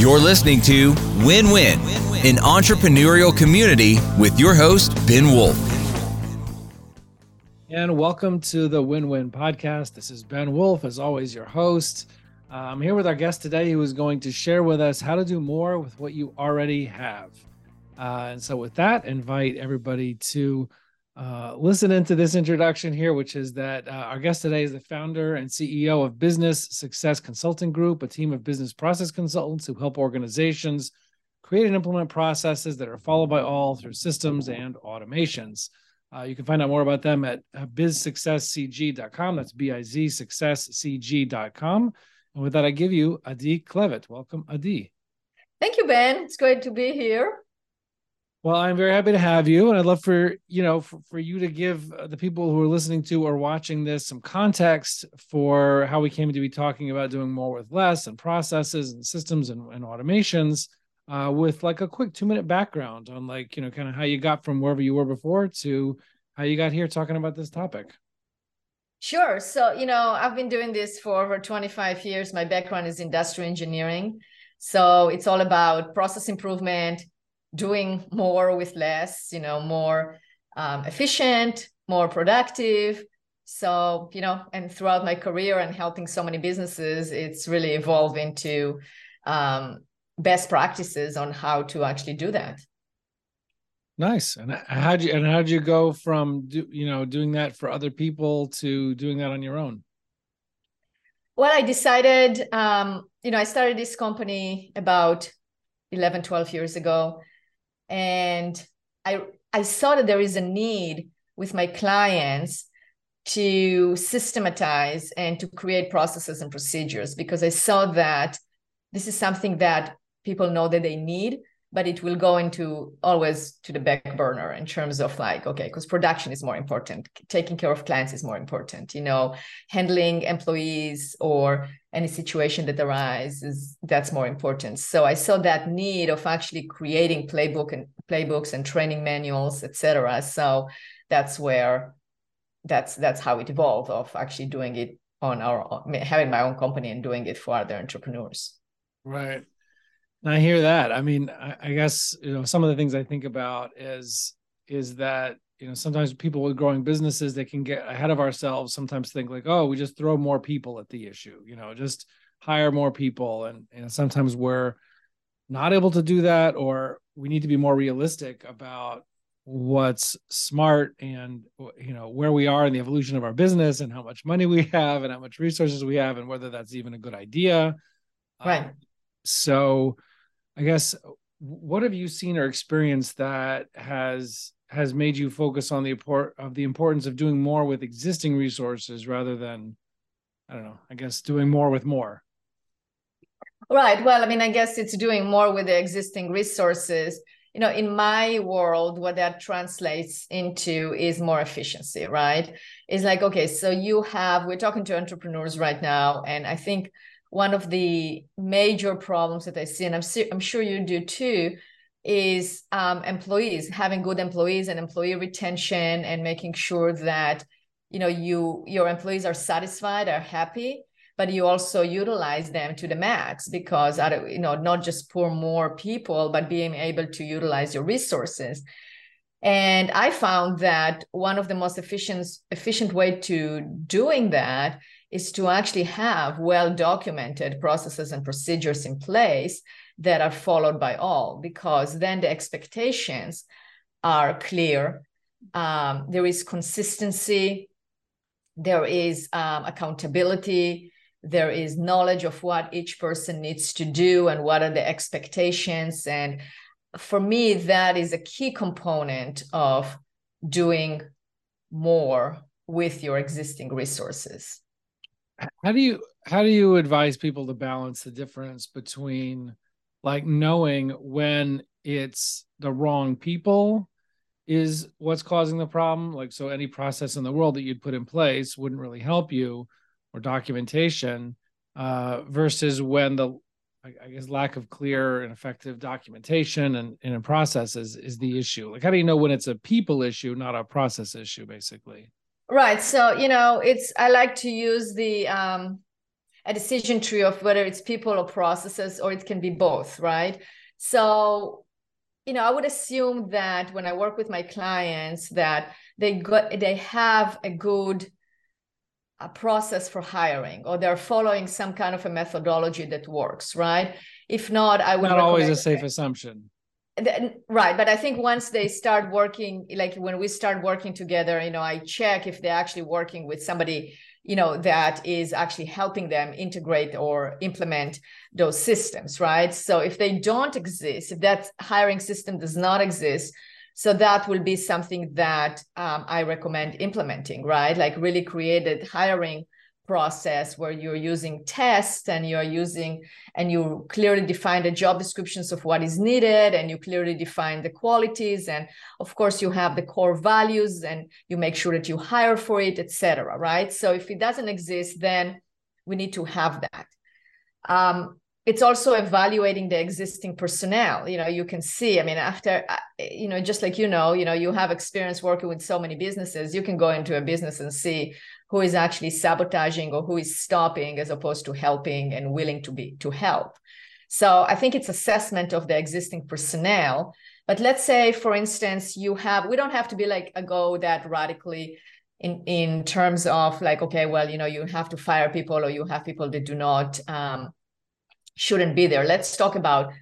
You're listening to Win Win, an entrepreneurial community with your host, Ben Wolf. And welcome to the Win Win podcast. This is Ben Wolf, as always, your host. Uh, I'm here with our guest today who is going to share with us how to do more with what you already have. Uh, and so, with that, invite everybody to uh, listen into this introduction here, which is that uh, our guest today is the founder and CEO of Business Success Consulting Group, a team of business process consultants who help organizations create and implement processes that are followed by all through systems and automations. Uh, you can find out more about them at uh, bizsuccesscg.com. That's B I Z successcg.com. And with that, I give you Adi Klevit. Welcome, Adi. Thank you, Ben. It's great to be here. Well, I'm very happy to have you, and I'd love for you know for, for you to give uh, the people who are listening to or watching this some context for how we came to be talking about doing more with less and processes and systems and, and automations uh, with like a quick two minute background on like you know kind of how you got from wherever you were before to how you got here talking about this topic. Sure. So you know I've been doing this for over 25 years. My background is industrial engineering, so it's all about process improvement doing more with less, you know, more um, efficient, more productive. So, you know, and throughout my career and helping so many businesses, it's really evolved into um, best practices on how to actually do that. Nice. And how'd you and how'd you go from do, you know doing that for other people to doing that on your own? Well, I decided, um, you know, I started this company about 11, 12 years ago and i i saw that there is a need with my clients to systematize and to create processes and procedures because i saw that this is something that people know that they need but it will go into always to the back burner in terms of like okay because production is more important. Taking care of clients is more important you know handling employees or any situation that arises that's more important. So i saw that need of actually creating playbook and playbooks and training manuals etc so that's where that's that's how it evolved of actually doing it on our having my own company and doing it for other entrepreneurs. Right. I hear that. I mean, I, I, guess you know some of the things I think about is is that you know sometimes people with growing businesses they can get ahead of ourselves. Sometimes think like, oh, we just throw more people at the issue. You know, just hire more people, and and sometimes we're not able to do that, or we need to be more realistic about what's smart and you know where we are in the evolution of our business and how much money we have and how much resources we have and whether that's even a good idea right um, so I guess what have you seen or experienced that has has made you focus on the import of the importance of doing more with existing resources rather than I don't know, I guess doing more with more. Right. Well, I mean, I guess it's doing more with the existing resources. You know, in my world, what that translates into is more efficiency, right? It's like, okay, so you have, we're talking to entrepreneurs right now, and I think one of the major problems that I see, and I'm, I'm sure you do too, is um, employees having good employees and employee retention and making sure that you know you your employees are satisfied are happy but you also utilize them to the max because you know not just pour more people but being able to utilize your resources. And i found that one of the most efficient efficient way to doing that is to actually have well documented processes and procedures in place that are followed by all, because then the expectations are clear. Um, there is consistency, there is um, accountability, there is knowledge of what each person needs to do and what are the expectations. And for me, that is a key component of doing more with your existing resources how do you how do you advise people to balance the difference between like knowing when it's the wrong people is what's causing the problem like so any process in the world that you'd put in place wouldn't really help you or documentation uh, versus when the I guess lack of clear and effective documentation and, and a process is, is the issue. Like, how do you know when it's a people issue, not a process issue, basically? Right. So, you know, it's, I like to use the, um, a decision tree of whether it's people or processes, or it can be both, right? So, you know, I would assume that when I work with my clients, that they got they have a good a process for hiring, or they're following some kind of a methodology that works, right? If not, I would not always a safe assumption right but i think once they start working like when we start working together you know i check if they're actually working with somebody you know that is actually helping them integrate or implement those systems right? So if they don't exist if that hiring system does not exist so that will be something that um, i recommend implementing right? Like really created hiring process where you're using tests and you're using and you clearly define the job descriptions of what is needed and you clearly define the qualities. And of course you have the core values and you make sure that you hire for it etc right? So if it doesn't exist then we need to have that. Um, it's also evaluating the existing personnel. You know you can see i mean after uh, you know just like you know you know you have experience working with so many businesses you can go into a business and see who is actually sabotaging or who is stopping as opposed to helping and willing to be to help. So i think it's assessment of the existing personnel. But let's say for instance you have we don't have to be like a go that radically in in terms of like okay well you know you have to fire people or you have people that do not um, shouldn't be there. Let's talk about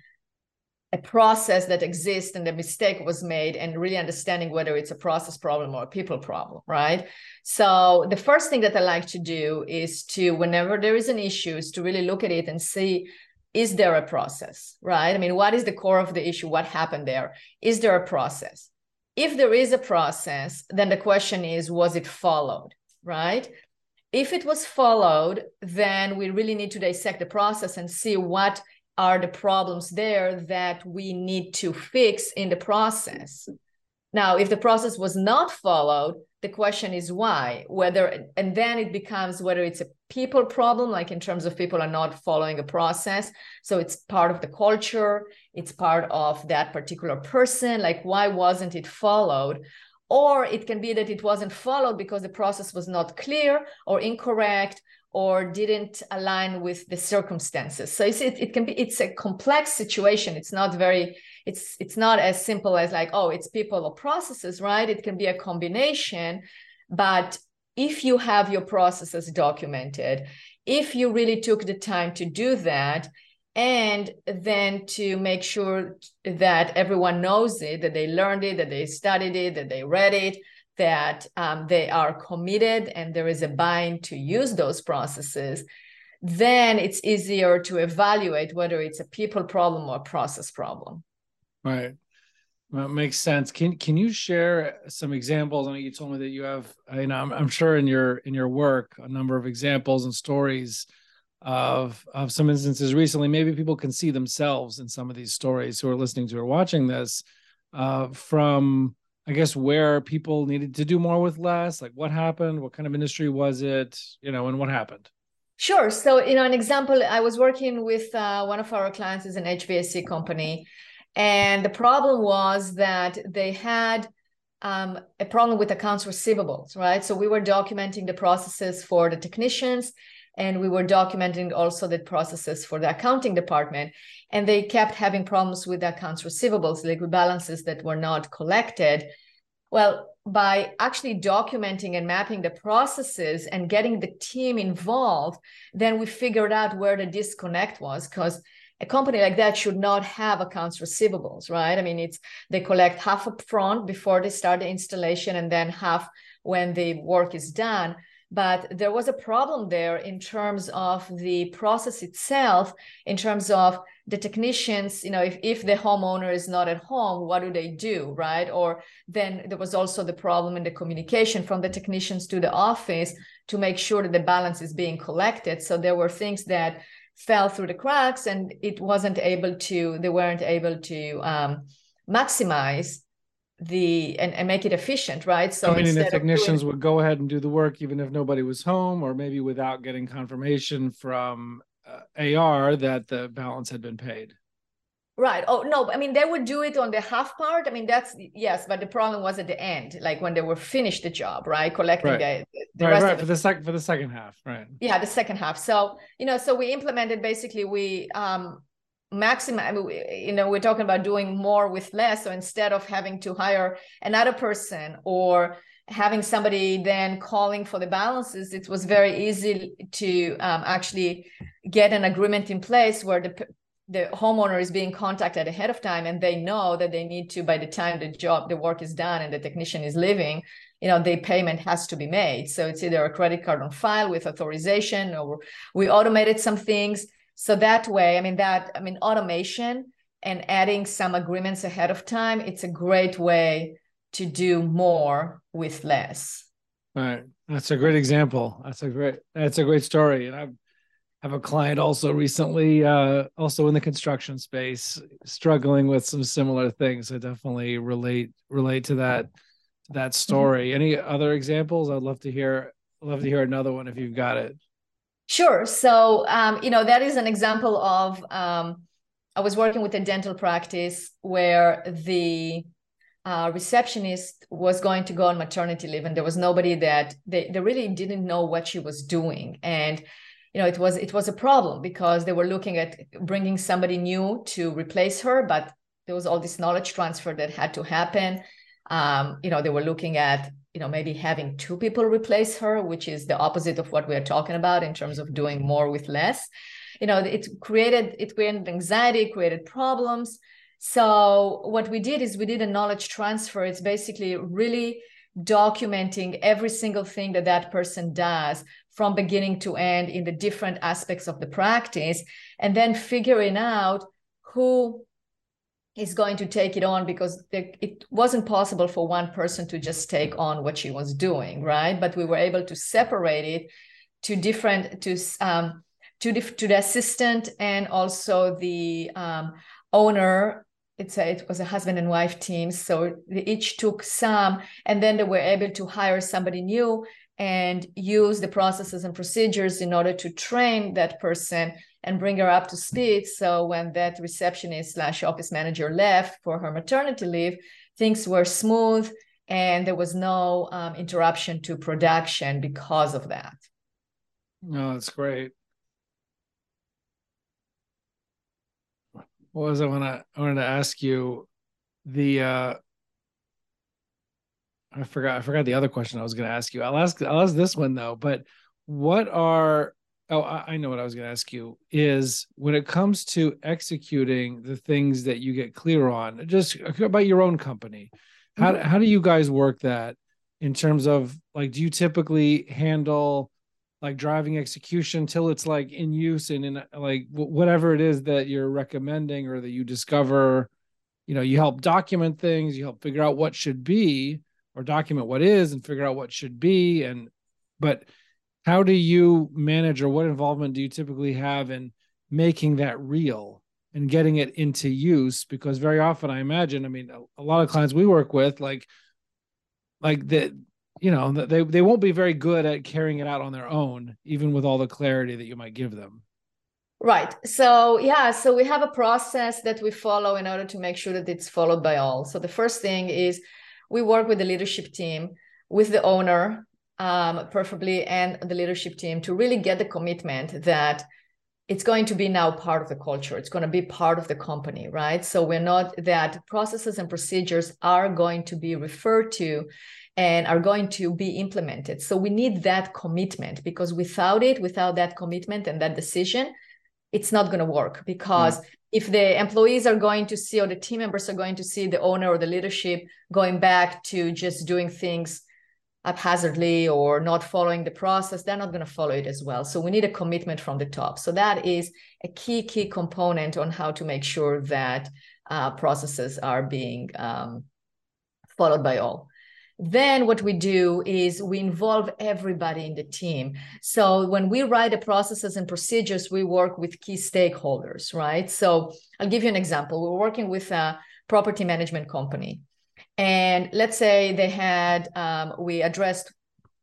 a process that exists and the mistake was made and really understanding whether it's a process problem or a people problem right? So the first thing that i like to do is to whenever there is an issue is to really look at it and see is there a process right? I mean what is the core of the issue? What happened there? Is there a process? If there is a process then the question is was it followed right? If it was followed then we really need to dissect the process and see what are the problems there that we need to fix in the process. Now, if the process was not followed, the question is why, whether, and then it becomes whether it's a people problem, like in terms of people are not following a process. So it's part of the culture, it's part of that particular person, like why wasn't it followed? Or it can be that it wasn't followed because the process was not clear or incorrect or didn't align with the circumstances. So it, it can be it's a complex situation. It's not very it's it's not as simple as like oh it's people or processes right? It can be a combination. But if you have your processes documented if you really took the time to do that and then to make sure that everyone knows it that they learned it that they studied it that they read it that um, they are committed and there is a bind to use those processes, then it's easier to evaluate whether it's a people problem or a process problem. Right. Well, it makes sense. Can can you share some examples? I know you told me that you have, you know, I'm, I'm sure in your in your work a number of examples and stories of of some instances recently. Maybe people can see themselves in some of these stories who are listening to or watching this uh, from I guess where people needed to do more with less, like what happened, what kind of industry was it, you know, and what happened? Sure. So, you know, an example, I was working with uh, one of our clients is an HVAC company, and the problem was that they had um, a problem with accounts receivables, right? So we were documenting the processes for the technicians, and we were documenting also the processes for the accounting department. And they kept having problems with the accounts receivables liquid balances that were not collected. Well by actually documenting and mapping the processes and getting the team involved then we figured out where the disconnect was because a company like that should not have accounts receivables right? I mean it's they collect half up front before they start the installation and then half when the work is done but there was a problem there in terms of the process itself in terms of the technicians you know if, if the homeowner is not at home what do they do right? Or then there was also the problem in the communication from the technicians to the office to make sure that the balance is being collected. So there were things that fell through the cracks and it wasn't able to they weren't able to um, maximize the and, and make it efficient right so meaning the technicians doing, would go ahead and do the work even if nobody was home or maybe without getting confirmation from uh, ar that the balance had been paid Right. Oh no, I mean they would do it on the half part. I mean that's yes, but the problem was at the end, like when they were finished the job, right? Collecting right. the, the right, rest right. for the second for the second half, right? Yeah, the second half. So you know, so we implemented basically we um maximum. You know, we're talking about doing more with less. So instead of having to hire another person or having somebody then calling for the balances, it was very easy to um, actually get an agreement in place where the the homeowner is being contacted ahead of time and they know that they need to by the time the job the work is done and the technician is leaving you know the payment has to be made so it's either a credit card on file with authorization or we automated some things so that way i mean that i mean automation and adding some agreements ahead of time it's a great way to do more with less. All right. That's a great example. That's a great that's a great story. And i've have a client also recently uh also in the construction space struggling with some similar things. I definitely relate relate to that that story. Any other examples? I'd love to hear I'd love to hear another one if you've got it sure. So um you know that is an example of um i was working with a dental practice where the uh, receptionist was going to go on maternity leave and there was nobody that they, they really didn't know what she was doing. And you know it was it was a problem because they were looking at bringing somebody new to replace her but there was all this knowledge transfer that had to happen. Um, you know they were looking at you know maybe having two people replace her which is the opposite of what we are talking about in terms of doing more with less. You know it created it created anxiety created problems. So what we did is we did a knowledge transfer. It's basically really documenting every single thing that that person does from beginning to end in the different aspects of the practice and then figuring out who is going to take it on because it wasn't possible for one person to just take on what she was doing right? But we were able to separate it to different to um to, the, to the assistant and also the um, owner. It's a, it was a husband and wife team so they each took some and then they were able to hire somebody new and use the processes and procedures in order to train that person and bring her up to speed. So when that receptionist slash office manager left for her maternity leave, things were smooth and there was no um, interruption to production because of that. No, that's great. What was I want to I wanted to ask you the uh I forgot. I forgot the other question I was going to ask you. I'll ask. I'll ask this one though. But what are? Oh, I, I know what I was going to ask you. Is when it comes to executing the things that you get clear on, just about your own company. How mm-hmm. how do you guys work that in terms of like? Do you typically handle like driving execution till it's like in use and in like whatever it is that you're recommending or that you discover? You know, you help document things. You help figure out what should be or document what is and figure out what should be and but how do you manage or what involvement do you typically have in making that real and getting it into use? Because very often i imagine i mean a, a lot of clients we work with like like that you know they, they won't be very good at carrying it out on their own even with all the clarity that you might give them. Right. So yeah so we have a process that we follow in order to make sure that it's followed by all. So the first thing is we work with the leadership team, with the owner, um, preferably, and the leadership team to really get the commitment that it's going to be now part of the culture. It's going to be part of the company, right? So we're not that processes and procedures are going to be referred to and are going to be implemented. So we need that commitment because without it, without that commitment and that decision, it's not going to work because mm if the employees are going to see or the team members are going to see the owner or the leadership going back to just doing things haphazardly or not following the process they're not going to follow it as well so we need a commitment from the top so that is a key key component on how to make sure that uh, processes are being um, followed by all then what we do is we involve everybody in the team. So when we write the processes and procedures, we work with key stakeholders, right? So I'll give you an example. We're working with a property management company. And let's say they had, um, we addressed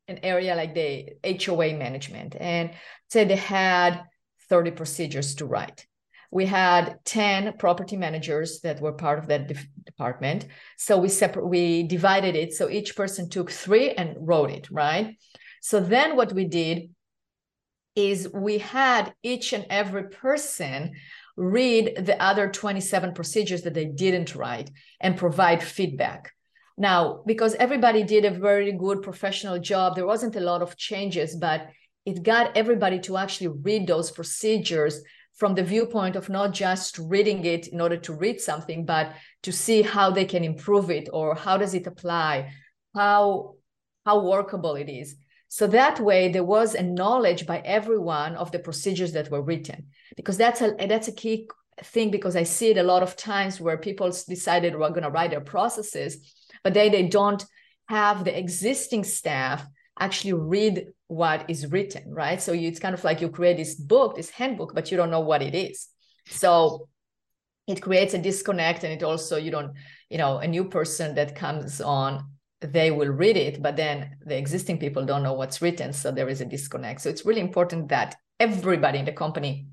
an area like the HOA management, and say they had 30 procedures to write. We had 10 property managers that were part of that de- department. So we separate we divided it so each person took three and wrote it right? So then what we did is we had each and every person read the other 27 procedures that they didn't write and provide feedback. Now because everybody did a very good professional job there wasn't a lot of changes but it got everybody to actually read those procedures from the viewpoint of not just reading it in order to read something but to see how they can improve it or how does it apply how how workable it is so that way there was a knowledge by everyone of the procedures that were written because that's a that's a key thing because i see it a lot of times where people decided we're going to write their processes but they they don't have the existing staff actually read what is written, right? So you, it's kind of like you create this book, this handbook, but you don't know what it is. So it creates a disconnect, and it also you don't, you know, a new person that comes on, they will read it, but then the existing people don't know what's written, so there is a disconnect. So it's really important that everybody in the company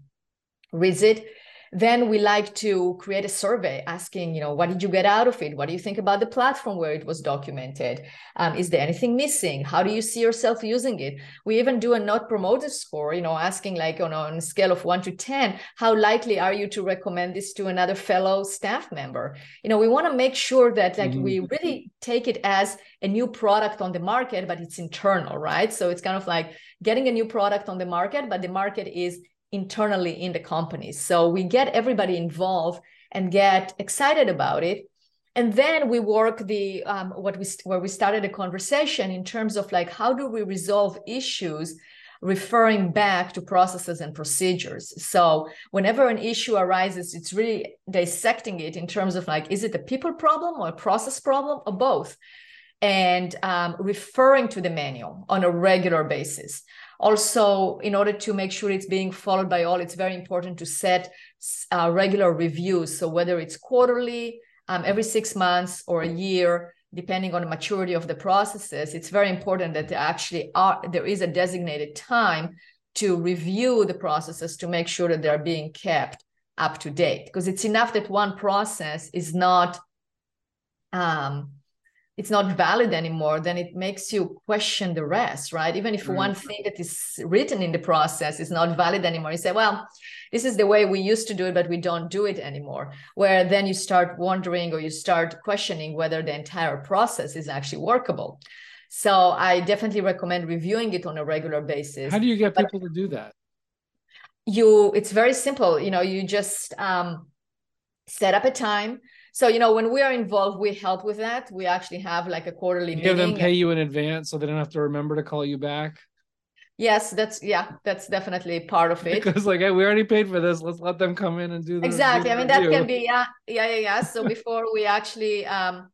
reads it then we like to create a survey asking, you know, what did you get out of it? What do you think about the platform where it was documented? Um, is there anything missing? How do you see yourself using it? We even do a net promoter score, you know, asking like on, on a scale of one to 10, how likely are you to recommend this to another fellow staff member? You know, we want to make sure that like mm-hmm. we really take it as a new product on the market, but it's internal, right? So it's kind of like getting a new product on the market, but the market is internally in the companies. So we get everybody involved and get excited about it. And then we work the um, what we where we started a conversation in terms of like how do we resolve issues referring back to processes and procedures. So whenever an issue arises, it's really dissecting it in terms of like, is it a people problem or a process problem or both? And um, referring to the manual on a regular basis also in order to make sure it's being followed by all it's very important to set uh, regular reviews. So whether it's quarterly um, every six months or a year depending on the maturity of the processes it's very important that there actually are there is a designated time to review the processes to make sure that they're being kept up to date. Because it's enough that one process is not um, it's not valid anymore, then it makes you question the rest, right? Even if one thing that is written in the process is not valid anymore, you say, well, this is the way we used to do it, but we don't do it anymore. Where then you start wondering or you start questioning whether the entire process is actually workable. So I definitely recommend reviewing it on a regular basis. How do you get people but to do that? You, it's very simple. You know, you just um, set up a time so you know when we are involved we help with that. We actually have like a quarterly you them pay you in advance so they don't have to remember to call you back? Yes that's yeah that's definitely part of it. Because like hey we already paid for this. Let's let them come in and do this exactly. I mean that can be yeah yeah yeah yeah. So before we actually um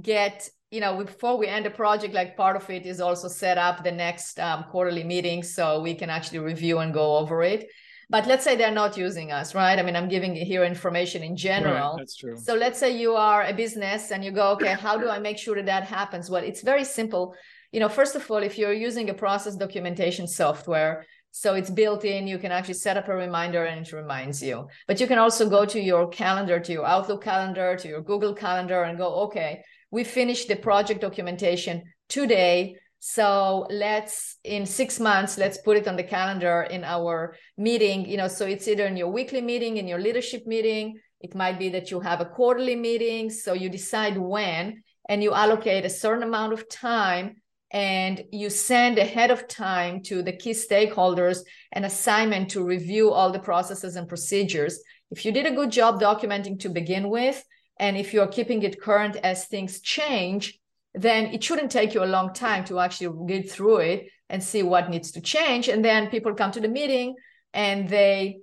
get you know before we end a project like part of it is also set up the next um, quarterly meeting so we can actually review and go over it but let's say they're not using us right? I mean i'm giving here information in general. right, that's true. So let's say you are a business and you go okay how do i make sure that that happens? Well it's very simple. You know first of all if you're using a process documentation software so it's built in you can actually set up a reminder and it reminds you. But you can also go to your calendar to your outlook calendar to your google calendar and go okay we finished the project documentation today so let's in six months let's put it on the calendar in our meeting you know so it's either in your weekly meeting in your leadership meeting it might be that you have a quarterly meeting so you decide when and you allocate a certain amount of time and you send ahead of time to the key stakeholders an assignment to review all the processes and procedures. If you did a good job documenting to begin with and if you're keeping it current as things change then it shouldn't take you a long time to actually read through it and see what needs to change. And then people come to the meeting and they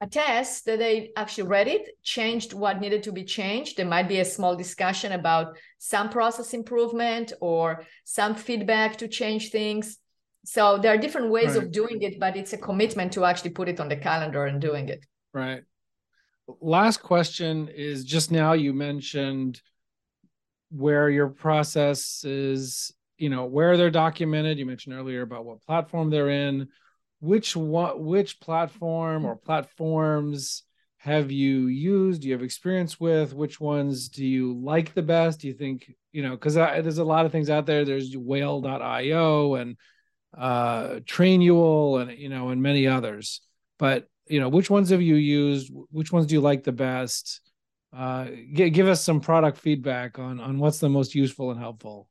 attest that they actually read it, changed what needed to be changed. There might be a small discussion about some process improvement or some feedback to change things. So there are different ways right. of doing it, but it's a commitment to actually put it on the calendar and doing it. Right. Last question is just now you mentioned where your process is you know where they're documented you mentioned earlier about what platform they're in which what which platform or platforms have you used? Do you have experience with? Which ones do you like the best? Do you think, you know, because there's a lot of things out there. There's whale.io and uh, Trainual and, you know, and many others. But, you know, which ones have you used? Which ones do you like the best? Uh, give us some product feedback on on what's the most useful and helpful.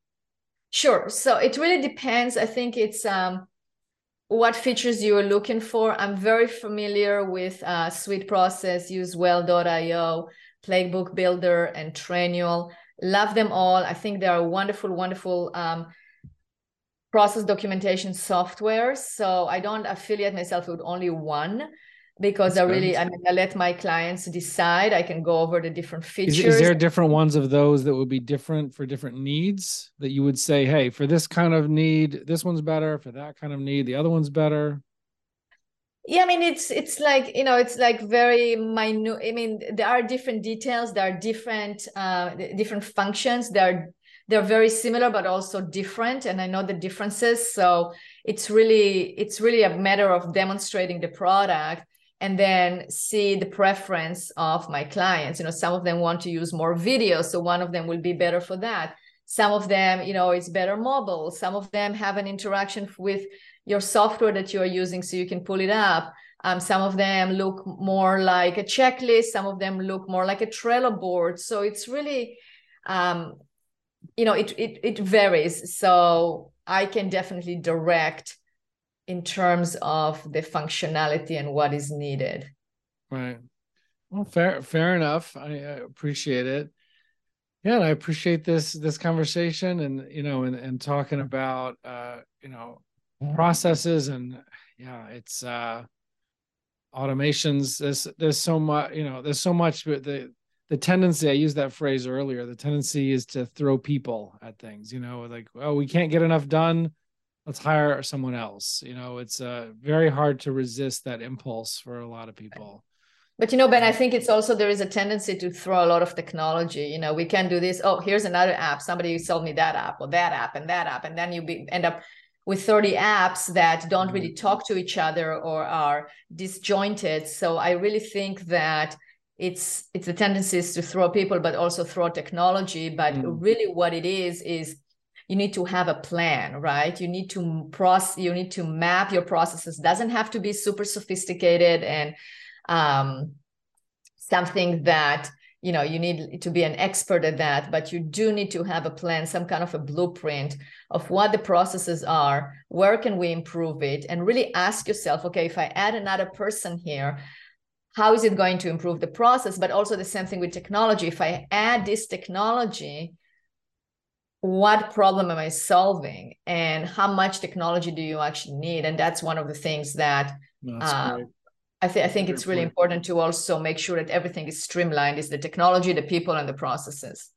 Sure. So it really depends. I think it's um, what features you are looking for. I'm very familiar with uh, SweetProcess, use Whale.io, Playbook Builder, and Trainual. Love them all. I think they are wonderful, wonderful um, process documentation software. So I don't affiliate myself with only one because That's I really good. I, mean, I let my clients decide. I can go over the different features. Is, is, there different ones of those that would be different for different needs that you would say, hey, for this kind of need, this one's better. For that kind of need, the other one's better. Yeah, I mean it's it's like you know it's like very minute. I mean there are different details, there are different uh, different functions. They're they're very similar but also different, and I know the differences. So it's really it's really a matter of demonstrating the product and then see the preference of my clients. You know some of them want to use more video so one of them will be better for that. Some of them you know it's better mobile. Some of them have an interaction with your software that you are using so you can pull it up. Um, some of them look more like a checklist. Some of them look more like a trello board. So it's really um, you know it, it it varies. So i can definitely direct in terms of the functionality and what is needed. Right. Well, fair, fair enough. I, I appreciate it. Yeah, and I appreciate this this conversation and you know and and talking about uh you know processes and yeah, it's uh automations. There's there's so much you know there's so much but the the tendency I used that phrase earlier. The tendency is to throw people at things. You know, like oh we can't get enough done let's hire someone else you know it's uh, very hard to resist that impulse for a lot of people but you know ben i think it's also there is a tendency to throw a lot of technology you know we can do this oh here's another app somebody sold me that app or that app and that app and then you be, end up with 30 apps that don't really mm-hmm. talk to each other or are disjointed so i really think that it's it's the tendencies to throw people but also throw technology but mm. really what it is is you need to have a plan right? You need to process you need to map your processes. Doesn't have to be super sophisticated and um, something that you know you need to be an expert at that but you do need to have a plan some kind of a blueprint of what the processes are where can we improve it and really ask yourself okay if i add another person here how is it going to improve the process? But also the same thing with technology. If i add this technology what problem am I solving and how much technology do you actually need? And that's one of the things that uh, I, th- I think it's really important to also make sure that everything is streamlined is the technology, the people, and the processes.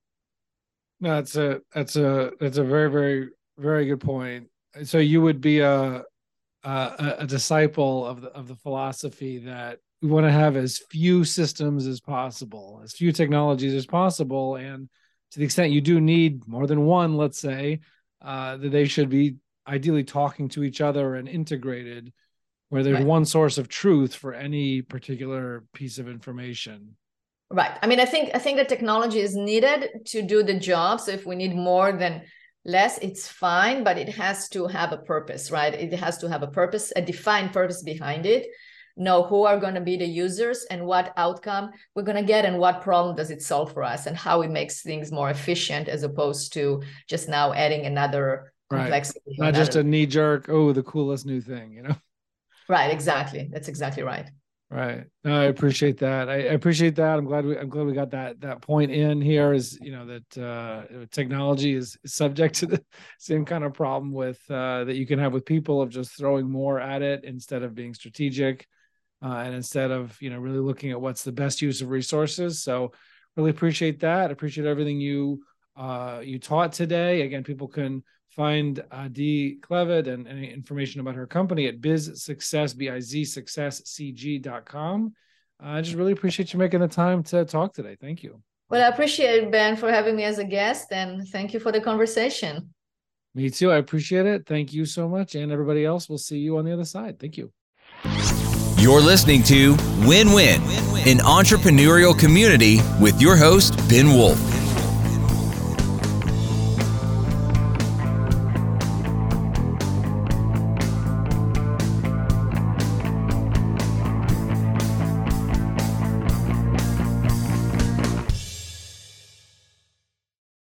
No, that's a that's a that's a very very very good point. So you would be a a, a disciple of the of the philosophy that we want to have as few systems as possible, as few technologies as possible, and to the extent you do need more than one, let's say, uh, that they should be ideally talking to each other and integrated, where there's right. one source of truth for any particular piece of information. Right. I mean, I think I think the technology is needed to do the job. So if we need more than less, it's fine, but it has to have a purpose, right? It has to have a purpose, a defined purpose behind it know who are going to be the users and what outcome we're going to get and what problem does it solve for us and how it makes things more efficient as opposed to just now adding another right. complexity not another... just a knee jerk oh the coolest new thing you know? Right exactly. That's exactly right. Right. No, i appreciate that. I, I, appreciate that. I'm glad we i'm glad we got that that point in here is you know that uh technology is subject to the same kind of problem with uh that you can have with people of just throwing more at it instead of being strategic uh, and instead of you know really looking at what's the best use of resources. So really appreciate that. Appreciate everything you uh, you taught today. Again, people can find uh, Dee Klevit and any information about her company at biz success B-I-Z successcg.com. I just really appreciate you making the time to talk today. Thank you. Well, I appreciate Ben for having me as a guest and thank you for the conversation. Me too. I appreciate it. Thank you so much. And everybody else, we'll see you on the other side. Thank you. You're listening to Win Win, an entrepreneurial community with your host, Ben Wolf.